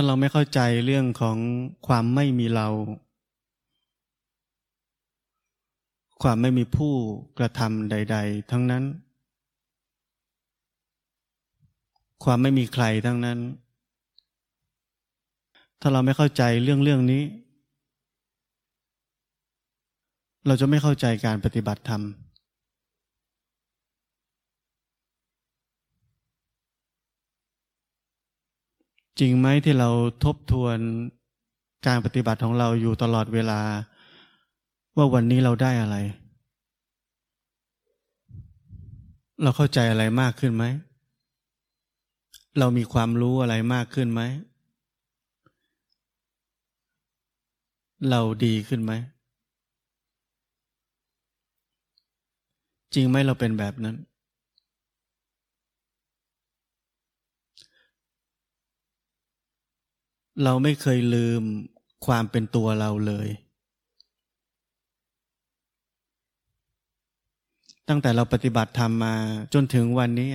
ถ้าเราไม่เข้าใจเรื่องของความไม่มีเรา ความไม่มีผู้กระทำใด ๆ ทั้งนั้น ความไม่มีใครทั้งนั้น ถ้าเราไม่เข้าใจเรื่องเรื่องนี้ เราจะไม่เข้าใจการปฏิบัติธรรม จริงไหมที่เราทบทวนการปฏิบัติของเราอยู่ตลอดเวลา ว่าวันนี้เราได้อะไร เราเข้าใจอะไรมากขึ้นไหม เรามีความรู้อะไรมากขึ้นไหม เราดีขึ้นไหม จริงไหมเราเป็นแบบนั้น เราไม่เคยลืมความเป็นตัวเราเลย ตั้งแต่เราปฏิบัติธรรมมาจนถึงวันนี้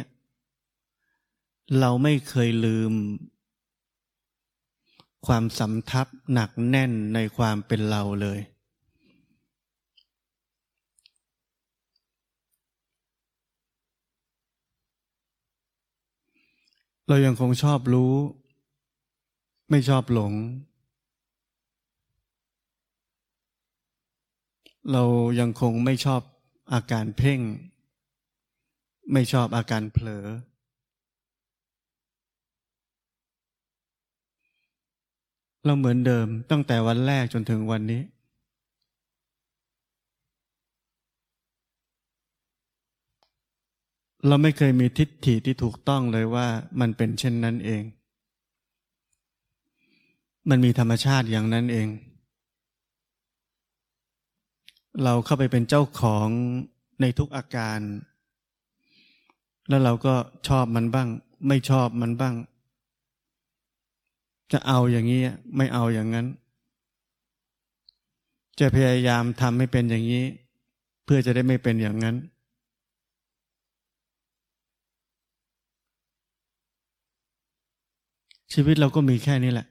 เราไม่เคยลืม ความสำทับหนักแน่นในความเป็นเราเลย เรายังคงชอบรู้ ไม่ชอบหลง เรายังคงไม่ชอบอาการเพ่ง ไม่ชอบอาการเผลอ เราเหมือนเดิมตั้งแต่วันแรกจนถึงวันนี้ เราไม่เคยมีทิฏฐิที่ถูกต้องเลยว่ามันเป็นเช่นนั้นเอง มันมีธรรมชาติอย่างนั้นเอง เราเข้าไปเป็นเจ้าของในทุกอาการ แล้วเราก็ชอบมันบ้าง ไม่ชอบมันบ้าง จะเอาอย่างนี้ไม่เอาอย่างนั้น จะพยายามทำให้เป็นอย่างนี้ เพื่อจะได้ไม่เป็นอย่างนั้นชีวิตเราก็มีแค่นี้แหละ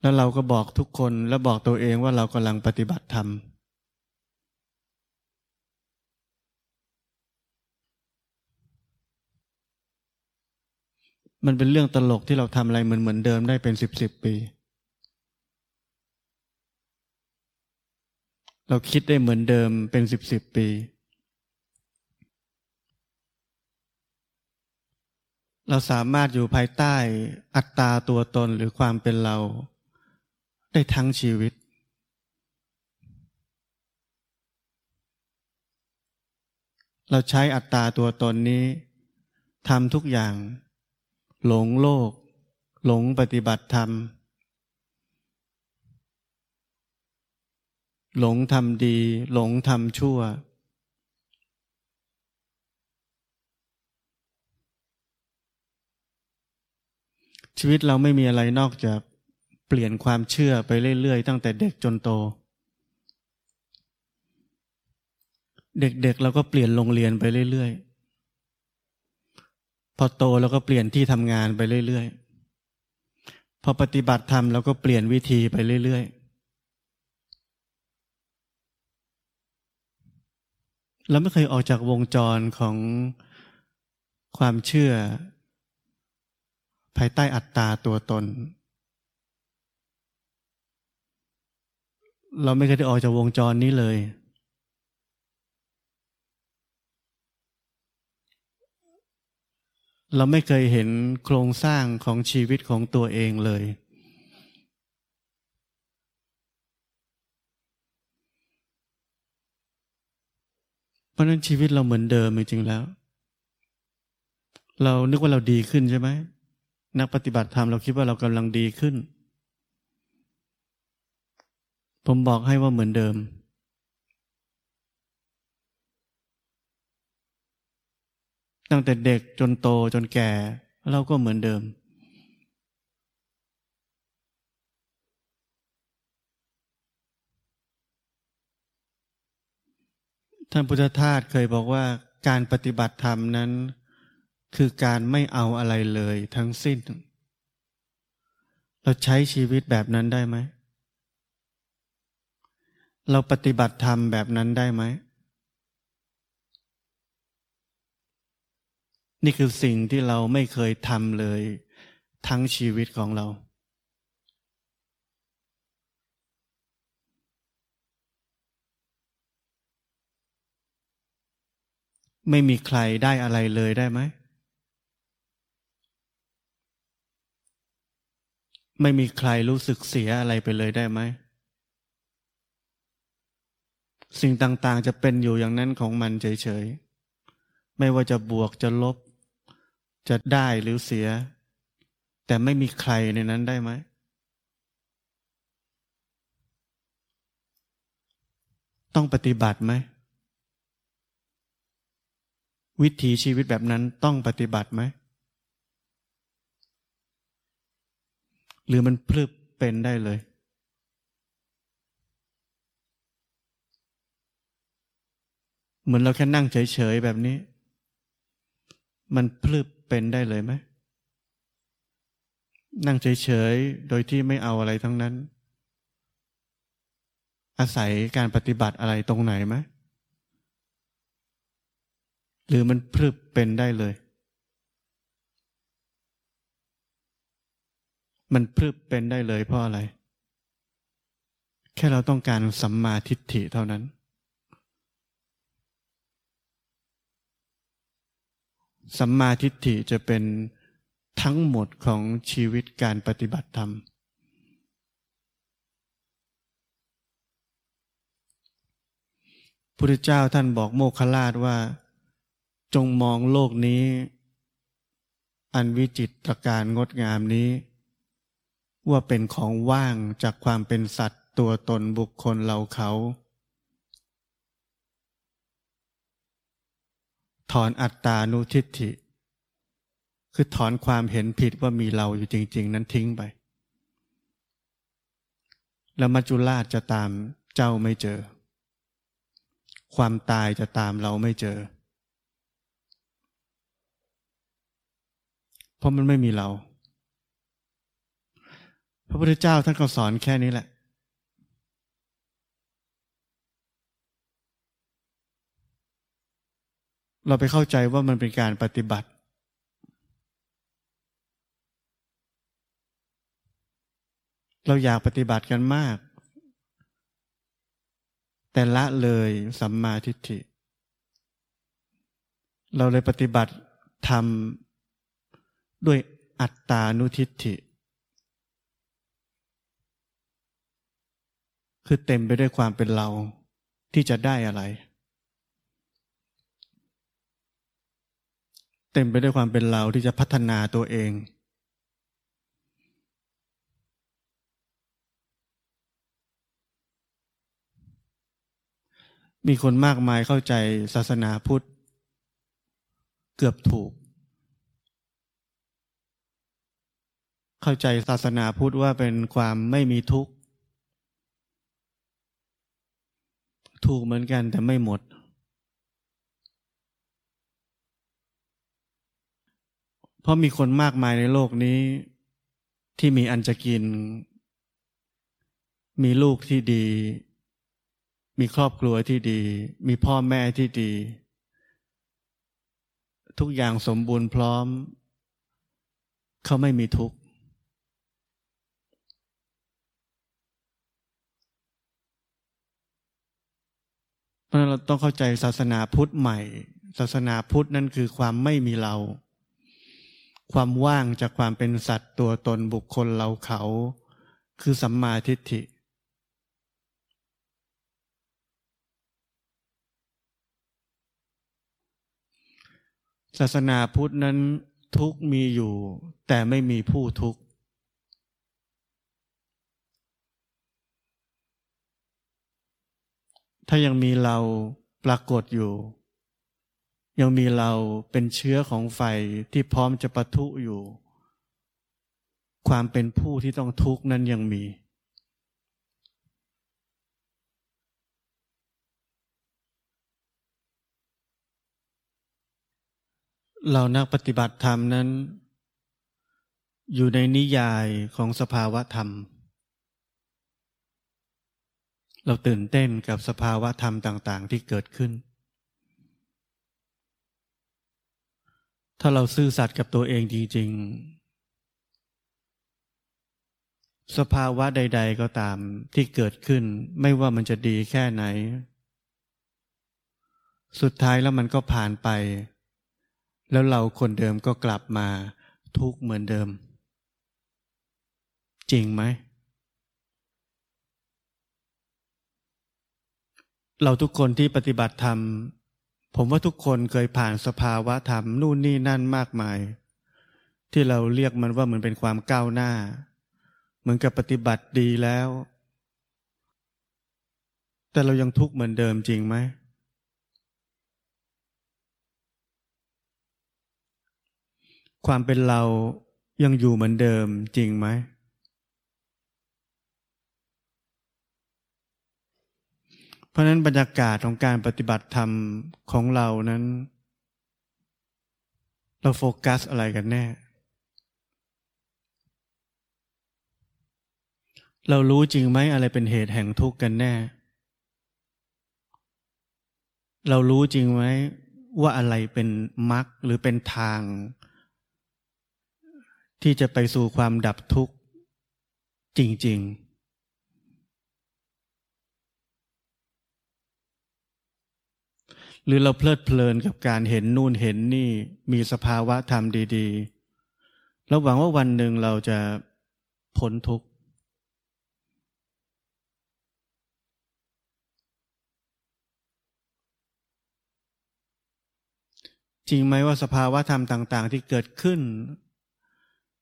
แล้วเราก็บอกทุกคนแล้วบอกตัวเองว่าเรากำลังปฏิบัติธรรม มันเป็นเรื่องตลกที่เราทำอะไรเหมือนเหมือนเดิมได้เป็นสิบสิบปี เราคิดได้เหมือนเดิมเป็นสิบสิบปี เราสามารถอยู่ภายใต้อัตตาตัวตนหรือความเป็นเรา ได้ทั้งชีวิต เราใช้อัตตาตัวตนนี้ทำทุกอย่าง หลงโลก หลงปฏิบัติธรรม หลงทำดี หลงทำชั่ว ชีวิตเราไม่มีอะไรนอกจาก เปลี่ยนความเชื่อไปเรื่อยๆ ตั้งแต่เด็กจนโต เด็กๆเราก็เปลี่ยนโรงเรียนไปเรื่อยๆ พอโตเราก็เปลี่ยนที่ทำงานไปเรื่อยๆ พอปฏิบัติธรรมเราก็เปลี่ยนวิธีไปเรื่อยๆ เราไม่เคยออกจากวงจรของความเชื่อ ภายใต้อัตตาตัวตน เราไม่เคยได้ออกจากวงจรนี้เลย เราไม่เคยเห็นโครงสร้างของชีวิตของตัวเองเลย เพราะนั้นชีวิตเราเหมือนเดิมจริงๆแล้ว เรานึกว่าเราดีขึ้นใช่ไหมนักปฏิบัติธรรมเราคิดว่าเรากำลังดีขึ้น ผมบอกให้ว่าเหมือนเดิม ตั้งแต่เด็กจนโตจนแก่ เราก็เหมือนเดิม ท่านพุทธทาสเคยบอกว่าการปฏิบัติธรรมนั้น คือการไม่เอาอะไรเลยทั้งสิ้น เราใช้ชีวิตแบบนั้นได้ไหม เราปฏิบัติธรรมแบบนั้นได้ไหม นี่คือสิ่งที่เราไม่เคยทำเลย ทั้งชีวิตของเรา ไม่มีใครได้อะไรเลยได้ไหม ไม่มีใครรู้สึกเสียอะไรไปเลยได้ไหม สิ่งต่างๆ จะเป็นอยู่อย่างนั้นของมันเฉยๆ ไม่ว่าจะบวกจะลบ จะได้หรือเสีย แต่ไม่มีใครในนั้นได้ไหม ต้องปฏิบัติไหม วิถีชีวิตแบบนั้นต้องปฏิบัติไหม หรือมันพลึบเป็นได้เลย เหมือนเราแค่นั่งเฉยๆแบบนี้ มันพลึบเป็นได้เลยไหมนั่งเฉยๆโดยที่ไม่เอาอะไรทั้งนั้น อาศัยการปฏิบัติอะไรตรงไหนไหมหรือมันพลึบเป็นได้เลย มันพรึบเป็นได้เลยเพราะอะไร แค่เราต้องการสัมมาทิฏฐิเท่านั้น สัมมาทิฏฐิจะเป็นทั้งหมดของชีวิตการปฏิบัติธรรม พุทธเจ้าท่านบอกโมคคลาชว่า จงมองโลกนี้ อันวิจิตรการงดงามนี้ ว่าเป็นของว่างจากความเป็นสัตว์ตัวตนบุคคลเราเขา ถอนอัตตานุทิฏฐิ คือถอนความเห็นผิดว่ามีเราอยู่จริง ๆ นั้นทิ้งไป แล้วมัจจุราชจะตามเจ้าไม่เจอ ความตายจะตามเราไม่เจอ เพราะมันไม่มีเรา พระพุทธเจ้าท่านก็สอนแค่นี้แหละ เราไปเข้าใจว่ามันเป็นการปฏิบัติ เราอยากปฏิบัติกันมาก แต่ละเลยสัมมาทิฏฐิ เราเลยปฏิบัติทำด้วยอัตตานุทิฏฐิ คือเต็มไปด้วยความเป็นเราที่จะได้อะไร เต็มไปด้วยความเป็นเราที่จะพัฒนาตัวเอง มีคนมากมายเข้าใจศาสนาพุทธ เกือบถูก เข้าใจศาสนาพุทธว่าเป็นความไม่มีทุกข์ ถูกเหมือนกันแต่ไม่หมด เพราะมีคนมากมายในโลกนี้ ที่มีอันจะกิน มีลูกที่ดี มีครอบครัวที่ดี มีพ่อแม่ที่ดี ทุกอย่างสมบูรณ์พร้อม เขาไม่มีทุกข์เพราะเราต้องเข้าใจศาสนาพุทธใหม่ ศาสนาพุทธนั่นคือความไม่มีเรา ความว่างจากความเป็นสัตว์ตัวตนบุคคลเราเขา คือสัมมาทิฏฐิ ศาสนาพุทธนั้นทุกมีอยู่ แต่ไม่มีผู้ทุกข์ถ้ายังมีเราปรากฏอยู่ ยังมีเราเป็นเชื้อของไฟที่พร้อมจะปะทุอยู่ ความเป็นผู้ที่ต้องทุกข์นั้นยังมี เรานักปฏิบัติธรรมนั้น อยู่ในนิยายของสภาวะธรรม เราตื่นเต้นกับสภาวะธรรมต่าง ๆ ที่เกิดขึ้น ถ้าเราซื่อสัตย์กับตัวเองจริง ๆ สภาวะใด ๆ ก็ตามที่เกิดขึ้น ไม่ว่ามันจะดีแค่ไหน สุดท้ายแล้วมันก็ผ่านไป แล้วเราคนเดิมก็กลับมาทุกเหมือนเดิม จริงไหม เราทุกคนที่ปฏิบัติธรรม ผมว่าทุกคนเคยผ่านสภาวะธรรมนู่นนี่นั่นมากมาย ที่เราเรียกมันว่าเหมือนเป็นความก้าวหน้า เหมือนกับปฏิบัติดีแล้ว แต่เรายังทุกข์เหมือนเดิมจริงไหมความเป็นเรายังอยู่เหมือนเดิมจริงไหม เพราะนั้นบรรยากาศของการปฏิบัติธรรมของเรานั้น เราโฟกัสอะไรกันแน่ เรารู้จริงไหมอะไรเป็นเหตุแห่งทุกข์กันแน่ เรารู้จริงไหมว่าอะไรเป็นมรรคหรือเป็นทาง ที่จะไปสู่ความดับทุกข์จริง ๆ หรือเราเพลิดเพลินกับการเห็นนู่นเห็นนี่มีสภาวะธรรมดีๆแล้วหวังว่าวันหนึ่งเราจะพ้นทุกข์จริงไหมว่าสภาวะธรรมต่าง ๆ ที่เกิดขึ้น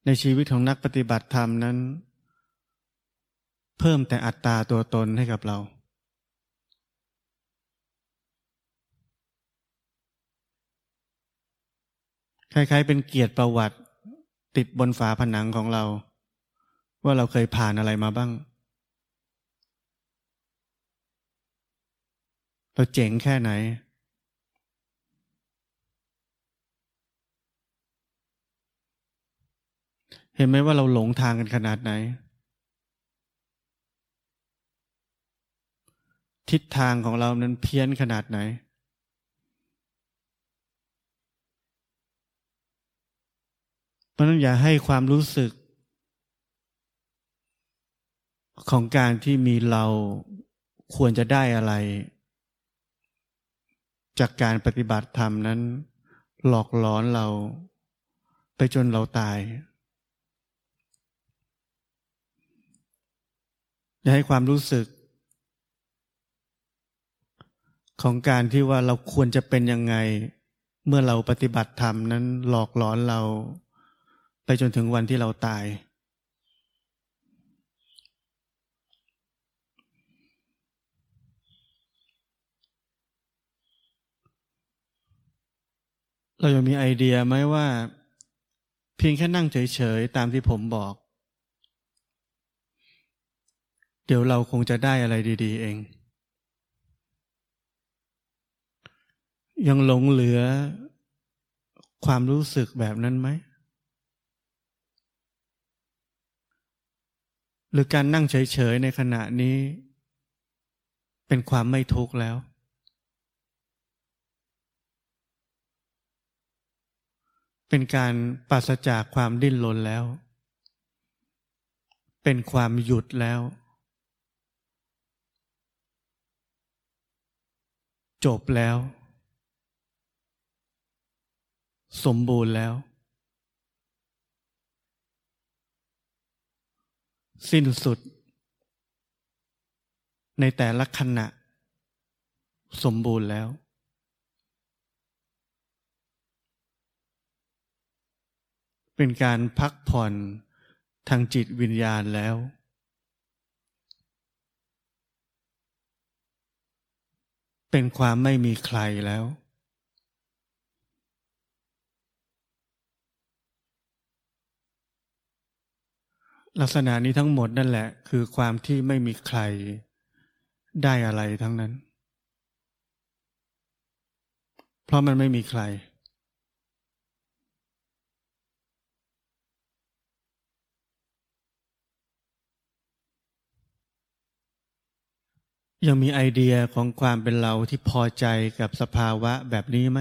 ในชีวิตของนักปฏิบัติธรรมนั้น เพิ่มแต่อัตตาตัวตนให้กับเรา คล้ายๆ เป็นเกียรติประวัติ ติดบนฝาผนังของเรา ว่าเราเคยผ่านอะไรมาบ้าง เราเจ๋งแค่ไหน เห็นไหมว่าเราหลงทางกันขนาดไหน ทิศทางของเรานั้นเพี้ยนขนาดไหน เพ ราะนั้นอย่าให้ความรู้สึก ของการที่มีเราควรจะได้อะไร จากการปฏิบัติธรรมนั้น หลอกหลอนเรา ไปจนเราตายจะให้ความรู้สึก ของการที่ว่าเราควรจะเป็นยังไง เมื่อเราปฏิบัติธรรมนั้นหลอกหลอนเรา ไปจนถึงวันที่เราตาย เราจะมีไอเดียไหมว่า เพียงแค่นั่งเฉยๆ ตามที่ผมบอก เดี๋ยวเราคงจะได้อะไรดีๆ เอง ยังหลงเหลือความรู้สึกแบบนั้นไหม หรือการนั่งเฉยๆในขณะนี้ เป็นความไม่ทุกข์แล้ว เป็นการปราศจากความดิ้นรนแล้ว เป็นความหยุดแล้ว จบแล้ว สมบูรณ์แล้ว สิ้นสุด ในแต่ละขณะ สมบูรณ์แล้ว เป็นการพักผ่อนทางจิตวิญญาณแล้ว เป็นความไม่มีใครแล้ว ลักษณะนี้ทั้งหมดนั่นแหละ คือความที่ไม่มีใครได้อะไรทั้งนั้น เพราะมันไม่มีใคร ยังมีไอเดียของความเป็นเราที่พอใจกับสภาวะแบบนี้ไหม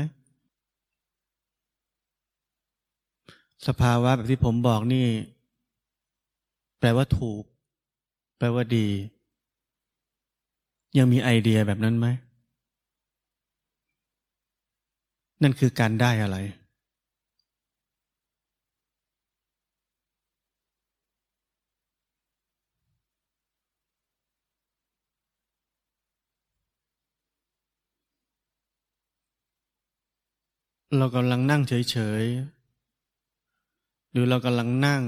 สภาวะแบบที่ผมบอกนี่ แปลว่าถูก แปลว่าดี ยังมีไอเดียแบบนั้นไหม นั่นคือการได้อะไร เรากำลังนั่งเฉย ๆ หรือเรากำลังนั่ง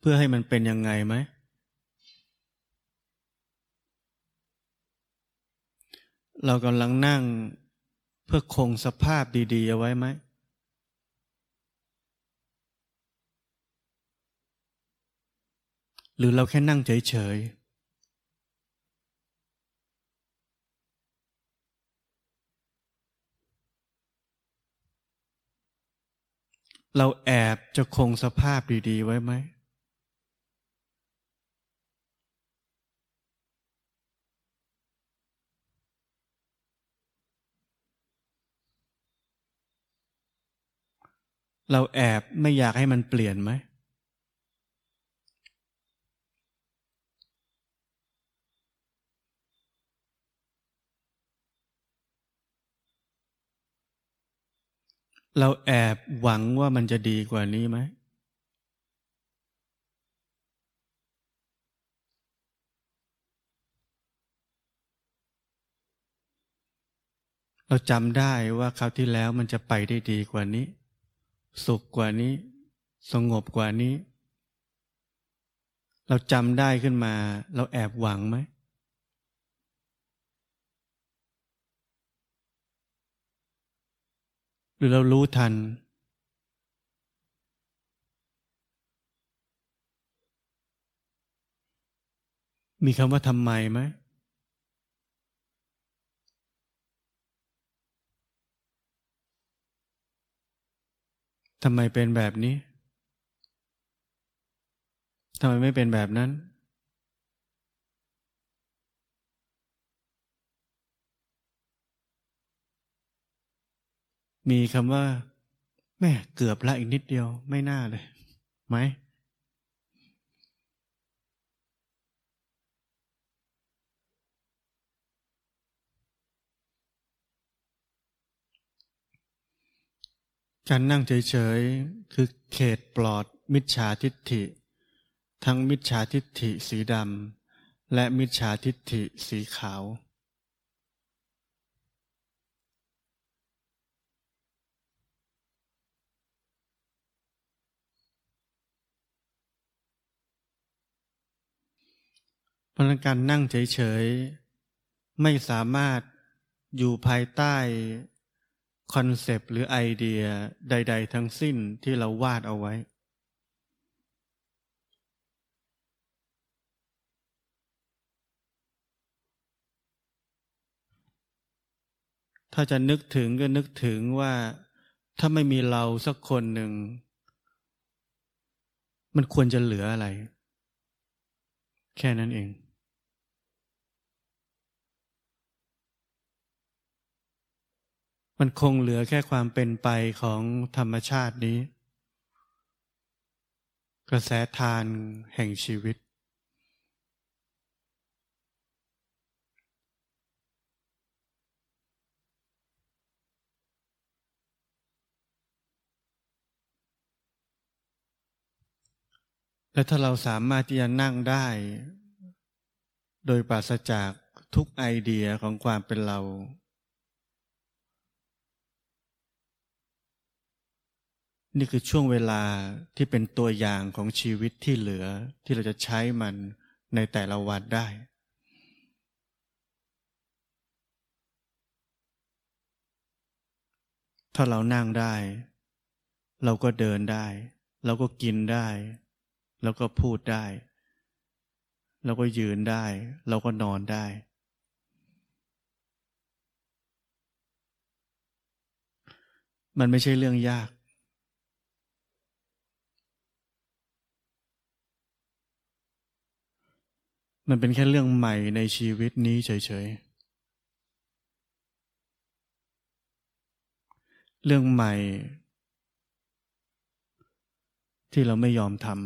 เพื่อให้มันเป็นยังไงไหม เรากำลังนั่งเพื่อคงสภาพดีๆเอาไว้ไหม หรือเราแค่นั่งเฉยๆเราแอบจะคงสภาพดี ๆ ไว้ไหม เราแอบไม่อยากให้มันเปลี่ยนไหม เราแอบหวังว่ามันจะดีกว่านี้ไหม เราจำได้ว่าคราวที่แล้วมันจะไปได้ดีกว่านี้ สุขกว่านี้ สงบกว่านี้ เราจำได้ขึ้นมา เราแอบหวังไหมหรือเรารู้ทัน มีคำว่าทำไมไหม ทำไมเป็นแบบนี้ทำไมไม่เป็นแบบนั้น มีคำว่า แม่เกือบละอีกนิดเดียวไม่น่าเลยไหม การนั่งเฉยๆ คือเขตปลอดมิจฉาทิฏฐิ ทั้งมิจฉาทิฏฐิสีดำและมิจฉาทิฏฐิสีขาว เพราะนั้นการนั่งเฉยๆ ไม่สามารถอยู่ภายใต้ concept หรือไอเดียใด ๆ ทั้งสิ้นที่เราวาดเอาไว้ ถ้าจะนึกถึงก็นึกถึงว่า ถ้าไม่มีเราสักคนหนึ่ง มันควรจะเหลืออะไร แค่นั้นเอง มันคงเหลือแค่ความเป็นไปของธรรมชาตินี้ กระแสทานแห่งชีวิต และถ้าเราสามารถที่จะนั่งได้ โดยปราศจากทุกไอเดียของความเป็นเรา นี่คือช่วงเวลาที่เป็นตัวอย่างของชีวิตที่เหลือที่เราจะใช้มันในแต่ละวันได้ ถ้าเรานั่งได้ เราก็เดินได้ เราก็กินได้ เราก็พูดได้ เราก็ยืนได้ เราก็นอนได้ มันไม่ใช่เรื่องยาก ม มันเป็นแค่เรื่องใหม่ในชีวิตนี้เฉยๆ เรื่องใหม่ ที่เราไม่ยอมทำ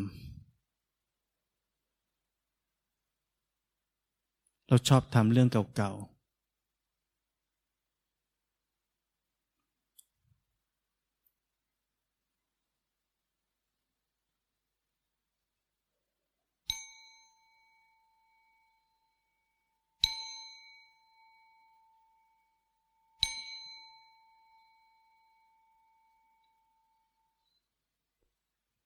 เราชอบทำเรื่องเก่าๆ